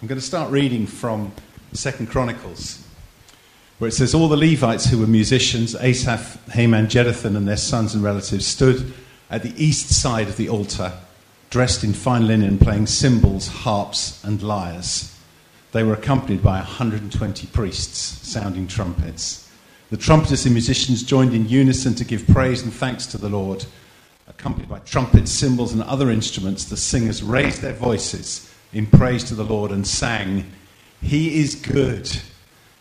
I'm going to start reading from Second Chronicles, where it says, All the Levites who were musicians, Asaph, Heman, Jeduthun, and their sons and relatives, stood at the east side of the altar, dressed in fine linen, playing cymbals, harps, and lyres. They were accompanied by 120 priests sounding trumpets. The trumpeters and musicians joined in unison to give praise and thanks to the Lord. Accompanied by trumpets, cymbals, and other instruments, the singers raised their voices in praise to the Lord and sang, He is good,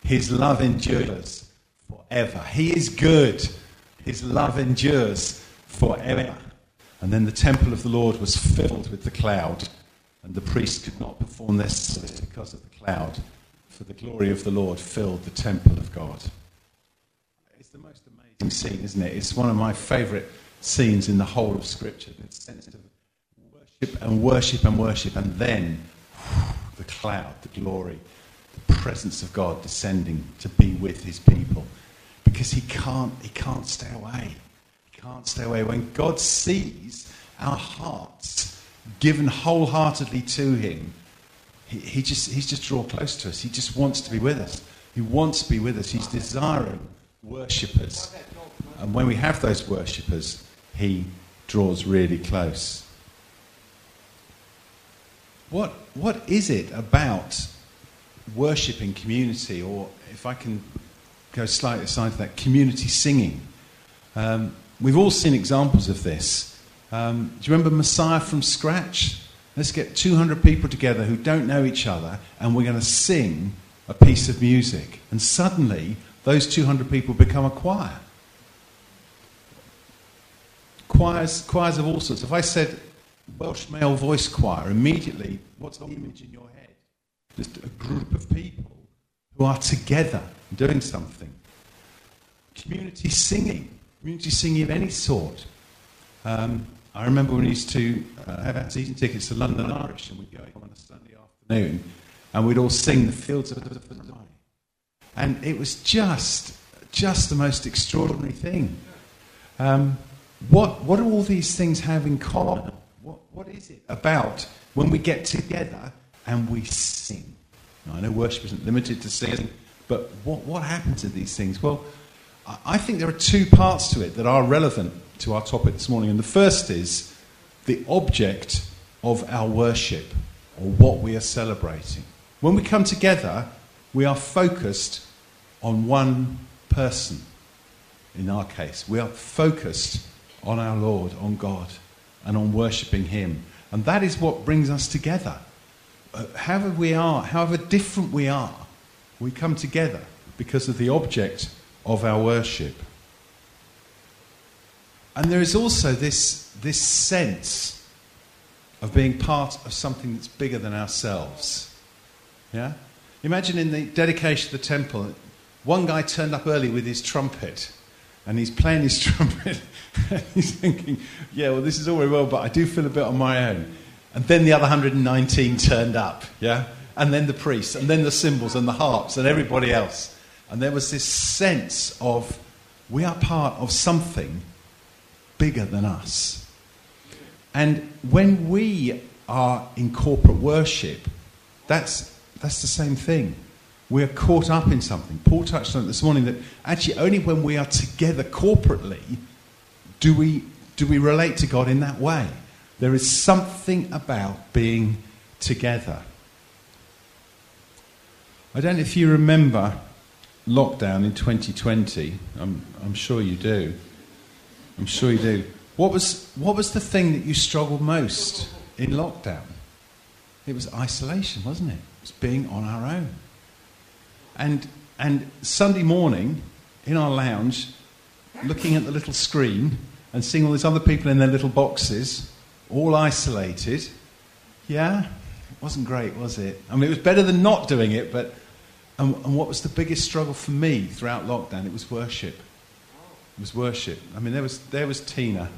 His love endures forever. He is good, His love endures forever. And then the temple of the Lord was filled with the cloud, and the priests could not perform their service because of the cloud, for the glory of the Lord filled the temple of God. It's the most amazing scene, isn't it? It's one of my favourite scenes in the whole of Scripture. Sense of and worship and worship, and then the cloud, the glory, the presence of God descending to be with His people, because He can't, He can't stay away. He can't stay away. When God sees our hearts given wholeheartedly to Him, he, he just, He's just drawn close to us. He just wants to be with us. He wants to be with us. He's desiring worshippers. And when we have those worshippers, He draws really close. What, what is it about worshipping community, or if I can go slightly aside to that, community singing? Um, we've all seen examples of this. Um, do you remember Messiah from Scratch? Let's get 200 people together who don't know each other, and we're going to sing a piece of music. And suddenly, those 200 people become a choir. Choirs, choirs of all sorts. If I said Welsh male voice choir, immediately, what's the image in your head? Just a group of people who are together doing something. Community singing, community singing of any sort. Um, I remember when we used to uh, have season tickets to London Irish, and we'd go on a Sunday afternoon, and we'd all sing the fields of Athenry and it was just, just the most extraordinary thing. Um, what, what do all these things have in common? What, is it about when we get together and we sing? Now, I know worship isn't limited to singing, but what, what happens to these things? Well, I think there are two parts to it that are relevant to our topic this morning. And the first is the object of our worship, or what we are celebrating. When we come together, we are focused on one person. In our case, we are focused on our Lord, on God, and on worshipping Him. And that is what brings us together. Uh, however, we are, however different we are, we come together because of the object of our worship. And there is also this, this sense of being part of something that's bigger than ourselves. Yeah? Imagine in the dedication of the temple, one guy turned up early with his trumpet, and he's playing his trumpet, and he's thinking, yeah, well, this is all very well, but I do feel a bit on my own. And then the other 119 turned up, yeah? And then the priests, and then the cymbals, and the harps, and everybody else. And there was this sense of we are part of something bigger than us. And when we are in corporate worship, that's, that's the same thing. We're caught up in something. Paul touched on it this morning that actually only when we are together corporately do we, do we relate to God in that way. There is something about being together. I don't know if you remember lockdown in 2020. I'm, I'm sure you do. I'm sure you do. What was, what was the thing that you struggled most in lockdown? It was isolation, wasn't it? It was being on our own. And, and Sunday morning, in our lounge, looking at the little screen and seeing all these other people in their little boxes, all isolated, yeah, it wasn't great, was it? I mean, it was better than not doing it, but. And, and what was the biggest struggle for me throughout lockdown? It was worship. It was worship. I mean, there was, there was Tina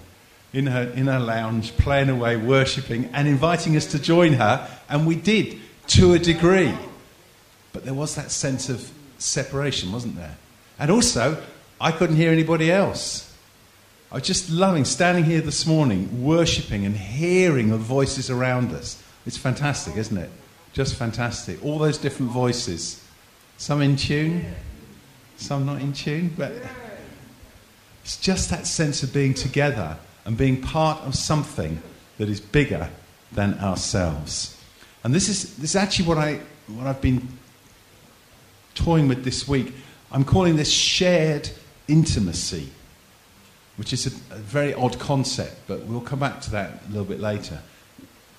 in her, in her lounge, playing away, worshipping, and inviting us to join her, and we did to a degree. But there was that sense of separation, wasn't there? And also, I couldn't hear anybody else. I was just loving standing here this morning, worshipping and hearing the voices around us. It's fantastic, isn't it? Just fantastic. All those different voices. Some in tune, some not in tune, but it's just that sense of being together and being part of something that is bigger than ourselves. And this is, this is actually what, I, what I've been toying with this week. I'm calling this shared intimacy, which is a, a very odd concept, but we'll come back to that a little bit later.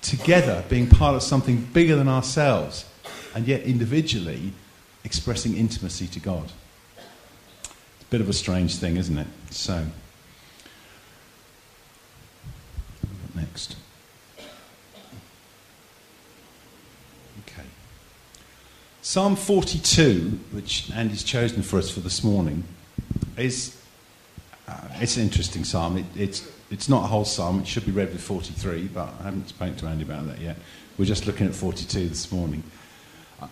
Together, being part of something bigger than ourselves, and yet individually expressing intimacy to God. It's a bit of a strange thing, isn't it? So, next. Okay. Psalm 42, which Andy's chosen for us for this morning, is uh, it's an interesting psalm. It, it's, it's not a whole psalm. It should be read with 43, but I haven't spoken to Andy about that yet. We're just looking at 42 this morning.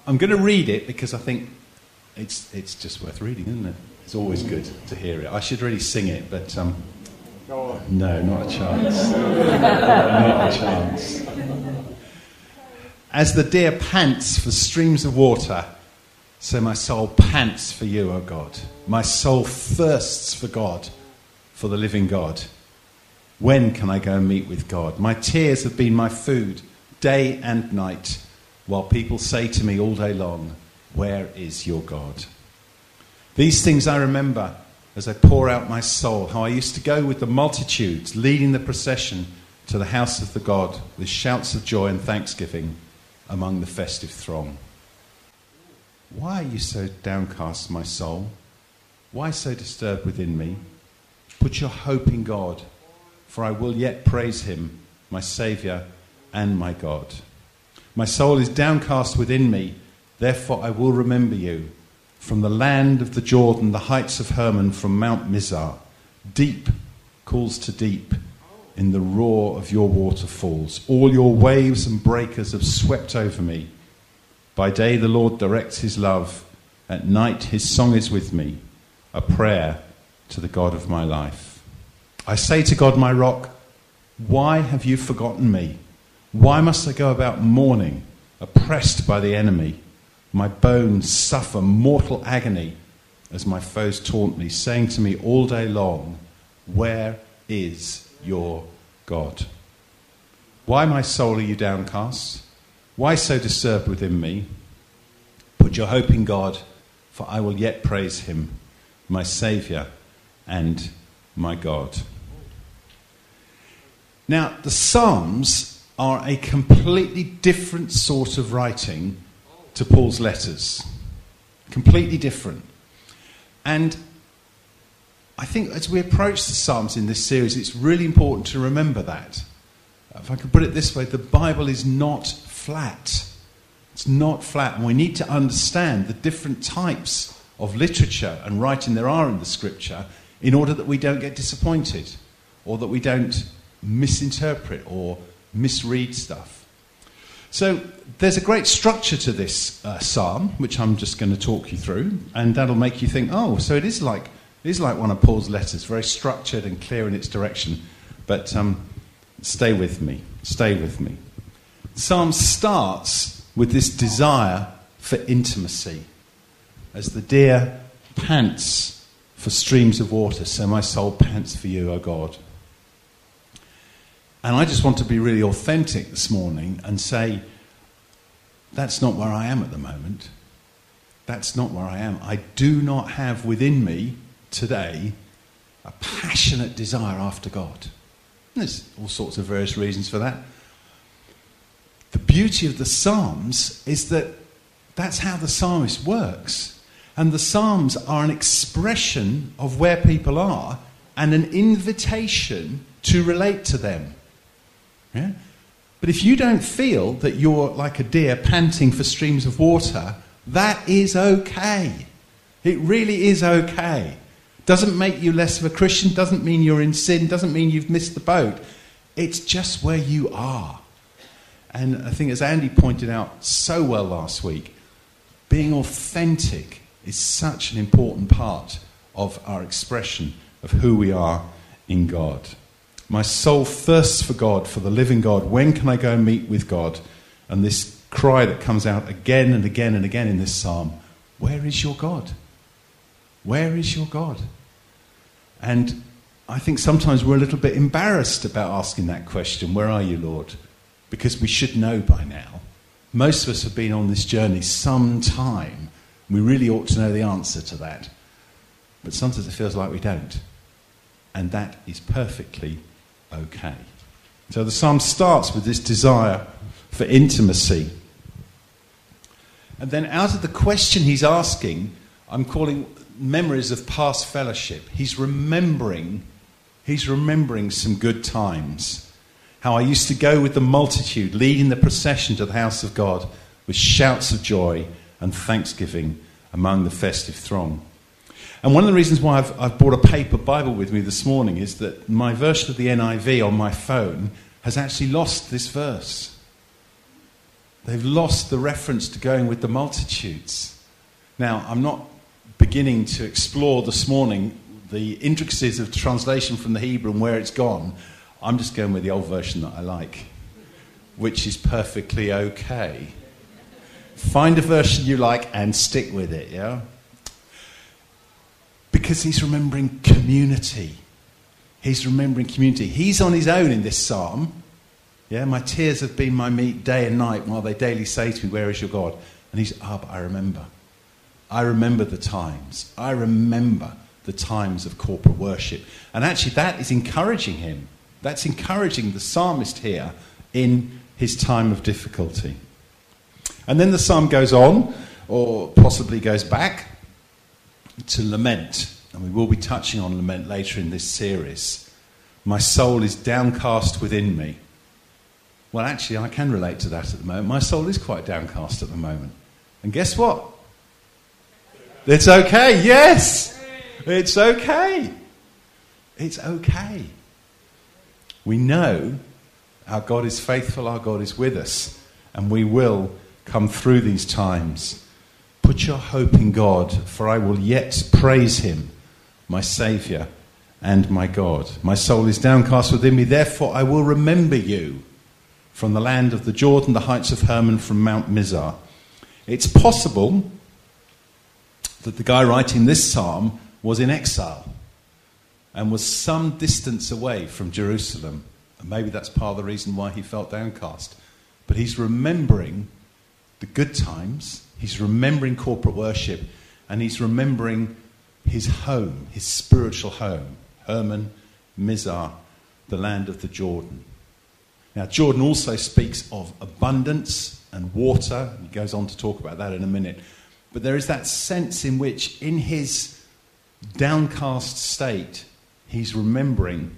I'm going to read it because I think it's, it's just worth reading, isn't it? It's always good to hear it. I should really sing it, but um, no, not a chance. not a chance. As the deer pants for streams of water, so my soul pants for you, O God. My soul thirsts for God, for the living God. When can I go and meet with God? My tears have been my food day and night, while people say to me all day long, Where is your God? These things I remember as I pour out my soul, how I used to go with the multitudes, leading the procession to the house of the God with shouts of joy and thanksgiving among the festive throng. Why are you so downcast, my soul? Why so disturbed within me? Put your hope in God, for I will yet praise him, my Saviour and my God. My soul is downcast within me, therefore I will remember you. From the land of the Jordan, the heights of Hermon, from Mount Mizar, deep calls to deep in the roar of your waterfalls. All your waves and breakers have swept over me. By day, the Lord directs his love. At night, his song is with me, a prayer to the God of my life. I say to God, my rock, why have you forgotten me? Why must I go about mourning, oppressed by the enemy? My bones suffer mortal agony as my foes taunt me, saying to me all day long, Where is your God? Why, my soul, are you downcast? Why so disturbed within me? Put your hope in God, for I will yet praise him, my Saviour and my God. Now, the Psalms are a completely different sort of writing to Paul's letters. Completely different. And I think as we approach the Psalms in this series, it's really important to remember that. If I could put it this way, the Bible is not flat. It's not flat. And we need to understand the different types of literature and writing there are in the scripture in order that we don't get disappointed or that we don't misinterpret or misread stuff. So there's a great structure to this uh, psalm, which I'm just going to talk you through, and that'll make you think, oh, so it is like it is like one of Paul's letters, very structured and clear in its direction. But um, stay with me, stay with me. Psalm starts with this desire for intimacy, as the deer pants for streams of water, so my soul pants for you, O God. And I just want to be really authentic this morning and say, that's not where I am at the moment. That's not where I am. I do not have within me today a passionate desire after God. There's all sorts of various reasons for that. The beauty of the Psalms is that that's how the psalmist works. And the Psalms are an expression of where people are and an invitation to relate to them. Yeah? But if you don't feel that you're like a deer panting for streams of water, that is okay. It really is okay. Doesn't make you less of a Christian, doesn't mean you're in sin, doesn't mean you've missed the boat. It's just where you are. And I think, as Andy pointed out so well last week, being authentic is such an important part of our expression of who we are in God. My soul thirsts for God, for the living God. When can I go and meet with God? And this cry that comes out again and again and again in this psalm Where is your God? Where is your God? And I think sometimes we're a little bit embarrassed about asking that question Where are you, Lord? Because we should know by now. Most of us have been on this journey some time. We really ought to know the answer to that. But sometimes it feels like we don't. And that is perfectly okay. So the psalm starts with this desire for intimacy. And then out of the question he's asking, I'm calling memories of past fellowship. He's remembering, he's remembering some good times. How I used to go with the multitude, leading the procession to the house of God with shouts of joy and thanksgiving among the festive throng. And one of the reasons why I've, I've brought a paper Bible with me this morning is that my version of the NIV on my phone has actually lost this verse. They've lost the reference to going with the multitudes. Now, I'm not beginning to explore this morning the intricacies of translation from the Hebrew and where it's gone. I'm just going with the old version that I like, which is perfectly okay. Find a version you like and stick with it, yeah? Because he's remembering community. He's remembering community. He's on his own in this psalm. Yeah, my tears have been my meat day and night while they daily say to me, Where is your God? And he's, Ah, but I remember. I remember the times. I remember the times of corporate worship. And actually, that is encouraging him. That's encouraging the psalmist here in his time of difficulty. And then the psalm goes on, or possibly goes back, to lament. And we will be touching on lament later in this series. My soul is downcast within me. Well, actually, I can relate to that at the moment. My soul is quite downcast at the moment. And guess what? It's okay. Yes. It's okay. It's okay. We know our God is faithful, our God is with us, and we will come through these times. Put your hope in God, for I will yet praise him, my Saviour and my God. My soul is downcast within me, therefore I will remember you from the land of the Jordan, the heights of Hermon, from Mount Mizar. It's possible that the guy writing this psalm was in exile and was some distance away from Jerusalem. And maybe that's part of the reason why he felt downcast. But he's remembering the good times, he's remembering corporate worship, and he's remembering his home, his spiritual home, Hermon, Mizar, the land of the Jordan. Now, Jordan also speaks of abundance and water. He goes on to talk about that in a minute. But there is that sense in which, in his downcast state, he's remembering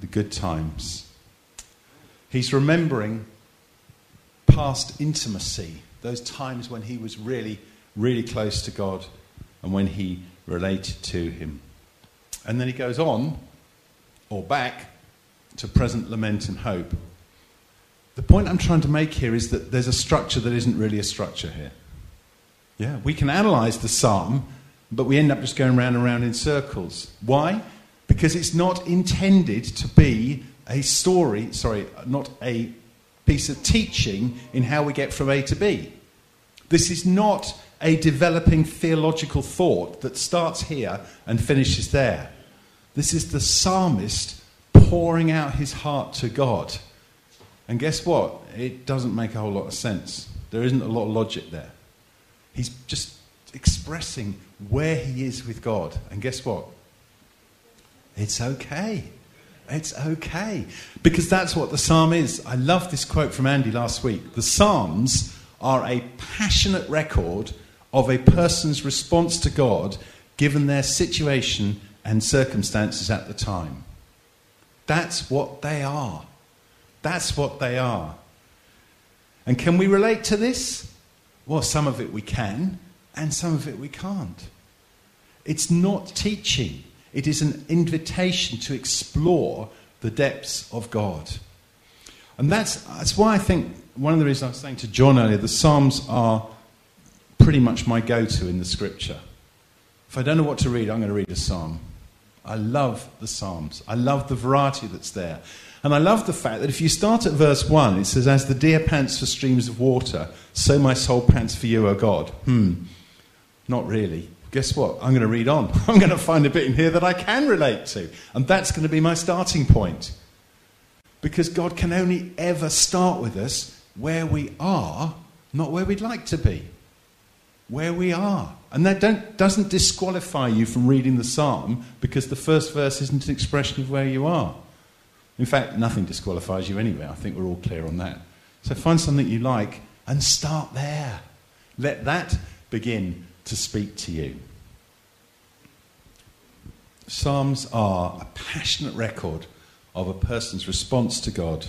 the good times. He's remembering past intimacy, those times when he was really, really close to God and when he related to him. And then he goes on, or back, to present lament and hope. The point I'm trying to make here is that there's a structure that isn't really a structure here. Yeah, we can analyze the psalm, but we end up just going round and round in circles. Why? Because it's not intended to be a story, sorry, not a piece of teaching in how we get from A to B. This is not a developing theological thought that starts here and finishes there. This is the psalmist pouring out his heart to God. And guess what? It doesn't make a whole lot of sense. There isn't a lot of logic there. He's just expressing where he is with God. And guess what? It's okay. It's okay. Because that's what the psalm is. I love this quote from Andy last week. The psalms are a passionate record of a person's response to God given their situation and circumstances at the time. That's what they are. That's what they are. And can we relate to this? Well, some of it we can, and some of it we can't. It's not teaching, it is an invitation to explore the depths of God. And that's, that's why I think one of the reasons I was saying to John earlier, the Psalms are pretty much my go to in the scripture. If I don't know what to read, I'm going to read a psalm. I love the Psalms. I love the variety that's there. And I love the fact that if you start at verse 1, it says, As the deer pants for streams of water, so my soul pants for you, O God. Hmm, not really. Guess what? I'm going to read on. I'm going to find a bit in here that I can relate to. And that's going to be my starting point. Because God can only ever start with us where we are, not where we'd like to be. Where we are. And that doesn't disqualify you from reading the psalm because the first verse isn't an expression of where you are. In fact, nothing disqualifies you anyway. I think we're all clear on that. So find something you like and start there. Let that begin to speak to you. Psalms are a passionate record of a person's response to God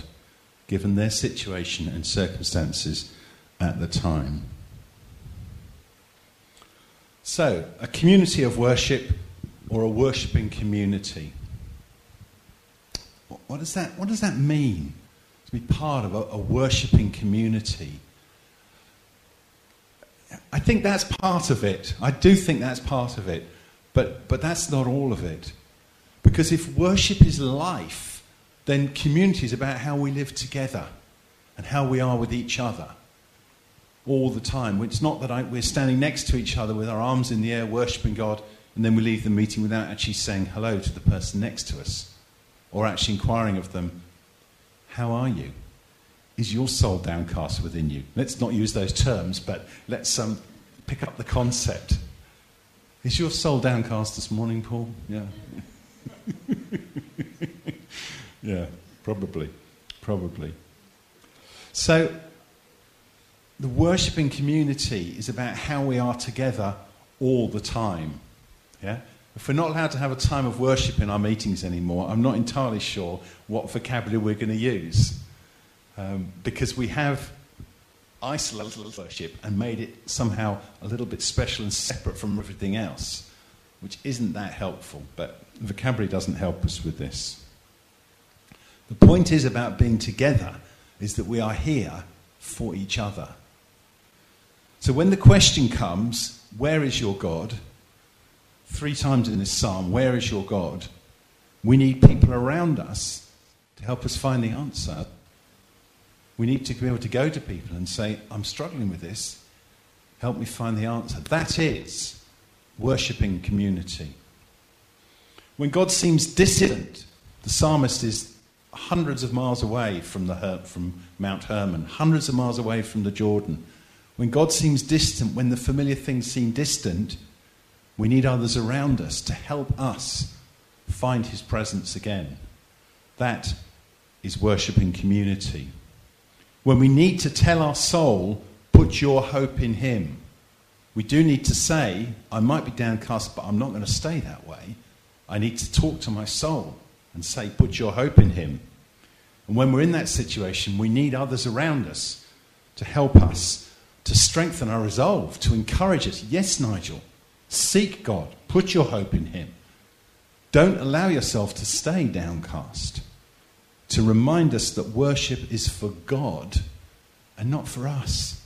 given their situation and circumstances at the time. So, a community of worship or a worshipping community. What does that, what does that mean to be part of a, a worshipping community? I think that's part of it. I do think that's part of it. But, but that's not all of it. Because if worship is life, then community is about how we live together and how we are with each other all the time. It's not that I, we're standing next to each other with our arms in the air, worshipping God, and then we leave the meeting without actually saying hello to the person next to us or actually inquiring of them, How are you? Is your soul downcast within you? Let's not use those terms, but let's um, pick up the concept. Is your soul downcast this morning, Paul? Yeah. yeah, probably. Probably. So, the worshipping community is about how we are together all the time. Yeah? If we're not allowed to have a time of worship in our meetings anymore, I'm not entirely sure what vocabulary we're going to use. Um, because we have isolated worship and made it somehow a little bit special and separate from everything else, which isn't that helpful. But vocabulary doesn't help us with this. The point is about being together is that we are here for each other. So when the question comes, where is your God? Three times in this psalm, Where is your God? We need people around us to help us find the answer. We need to be able to go to people and say, I'm struggling with this. Help me find the answer. That is worshipping community. When God seems distant, the psalmist is hundreds of miles away from, the, from Mount Hermon, hundreds of miles away from the Jordan. When God seems distant, when the familiar things seem distant, we need others around us to help us find his presence again. That is worshipping community. When we need to tell our soul, put your hope in him, we do need to say, I might be downcast, but I'm not going to stay that way. I need to talk to my soul and say, put your hope in him. And when we're in that situation, we need others around us to help us, to strengthen our resolve, to encourage us. Yes, Nigel, Seek God. Put your hope in Him. Don't allow yourself to stay downcast. To remind us that worship is for God and not for us.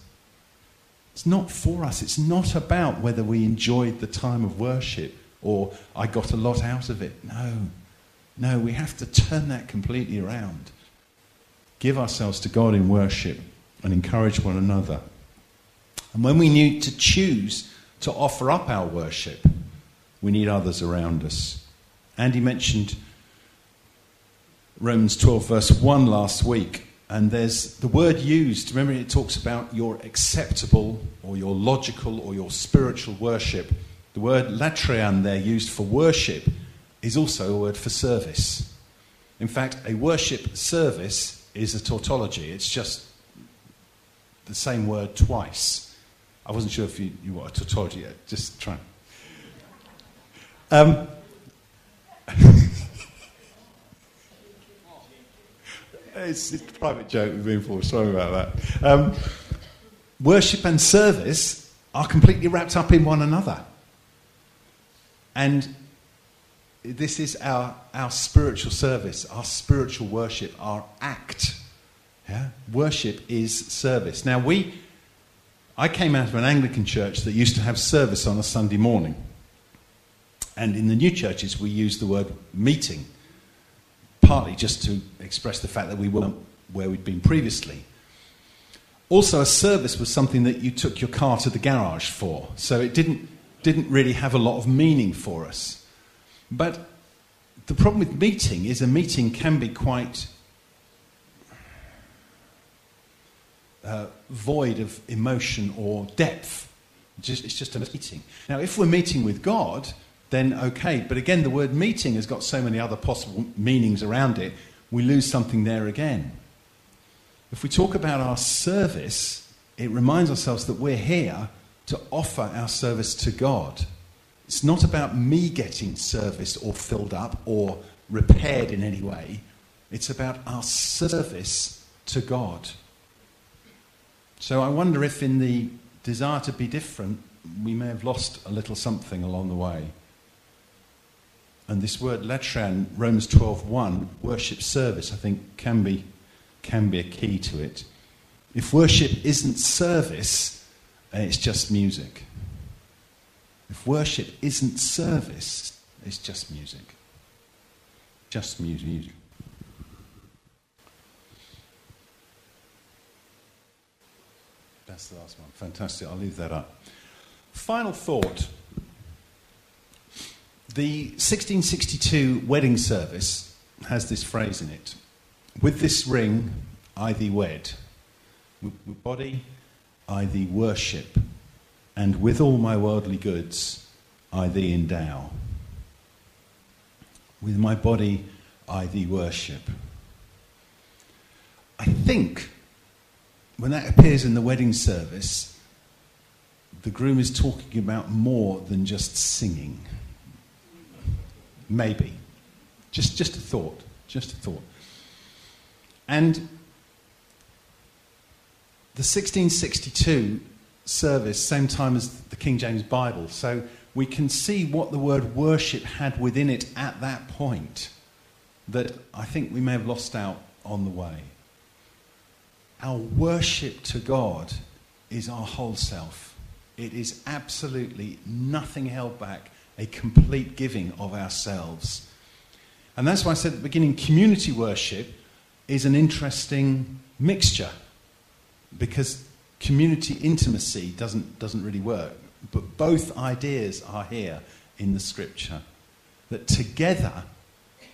It's not for us. It's not about whether we enjoyed the time of worship or I got a lot out of it. No. No, we have to turn that completely around. Give ourselves to God in worship and encourage one another. And when we need to choose to offer up our worship, we need others around us. Andy mentioned Romans 12, verse 1 last week, and there's the word used. Remember, it talks about your acceptable or your logical or your spiritual worship. The word latreian there used for worship is also a word for service. In fact, a worship service is a tautology, it's just the same word twice. I wasn't sure if you, you want a tautology yet. Just try. Um, it's, it's, a private joke we've been for. Sorry about that. Um, worship and service are completely wrapped up in one another. And this is our, our spiritual service, our spiritual worship, our act. Yeah? Worship is service. Now, we I came out of an Anglican church that used to have service on a Sunday morning. And in the new churches, we use the word meeting. partly just to express the fact that we weren't where we'd been previously. Also, a service was something that you took your car to the garage for, so it didn't, didn't really have a lot of meaning for us. But the problem with meeting is a meeting can be quite uh, void of emotion or depth. Just, it's just a meeting. Now, if we're meeting with God, then okay. But again, the word meeting has got so many other possible meanings around it, we lose something there again. If we talk about our service, it reminds ourselves that we're here to offer our service to God. It's not about me getting serviced or filled up or repaired in any way. It's about our service to God. So I wonder if, in the desire to be different, we may have lost a little something along the way. And this word latran, Romans 12:1, worship service, I think can be, can be a key to it. If worship isn't service, uh, it's just music. If worship isn't service, it's just music. Just music. That's the last one. Fantastic. I'll leave that up. Final thought. The 1662 wedding service has this phrase in it With this ring, I thee wed. With body, I thee worship. And with all my worldly goods, I thee endow. With my body, I thee worship. I think when that appears in the wedding service, the groom is talking about more than just singing. Maybe. Just, just a thought. Just a thought. And the 1662 service, same time as the King James Bible. So we can see what the word worship had within it at that point that I think we may have lost out on the way. Our worship to God is our whole self. It is absolutely nothing held back, a complete giving of ourselves. And that's why I said at the beginning community worship is an interesting mixture because community intimacy doesn't, doesn't really work. But both ideas are here in the scripture. That together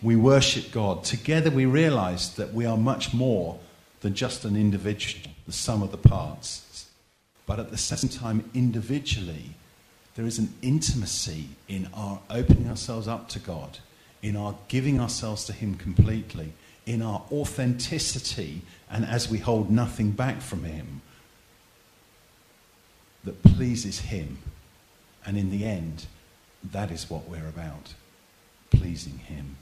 we worship God, together we realize that we are much more than just an individual, the sum of the parts. But at the same time, individually, there is an intimacy in our opening ourselves up to God, in our giving ourselves to Him completely, in our authenticity, and as we hold nothing back from Him, that pleases Him. And in the end, that is what we're about pleasing Him.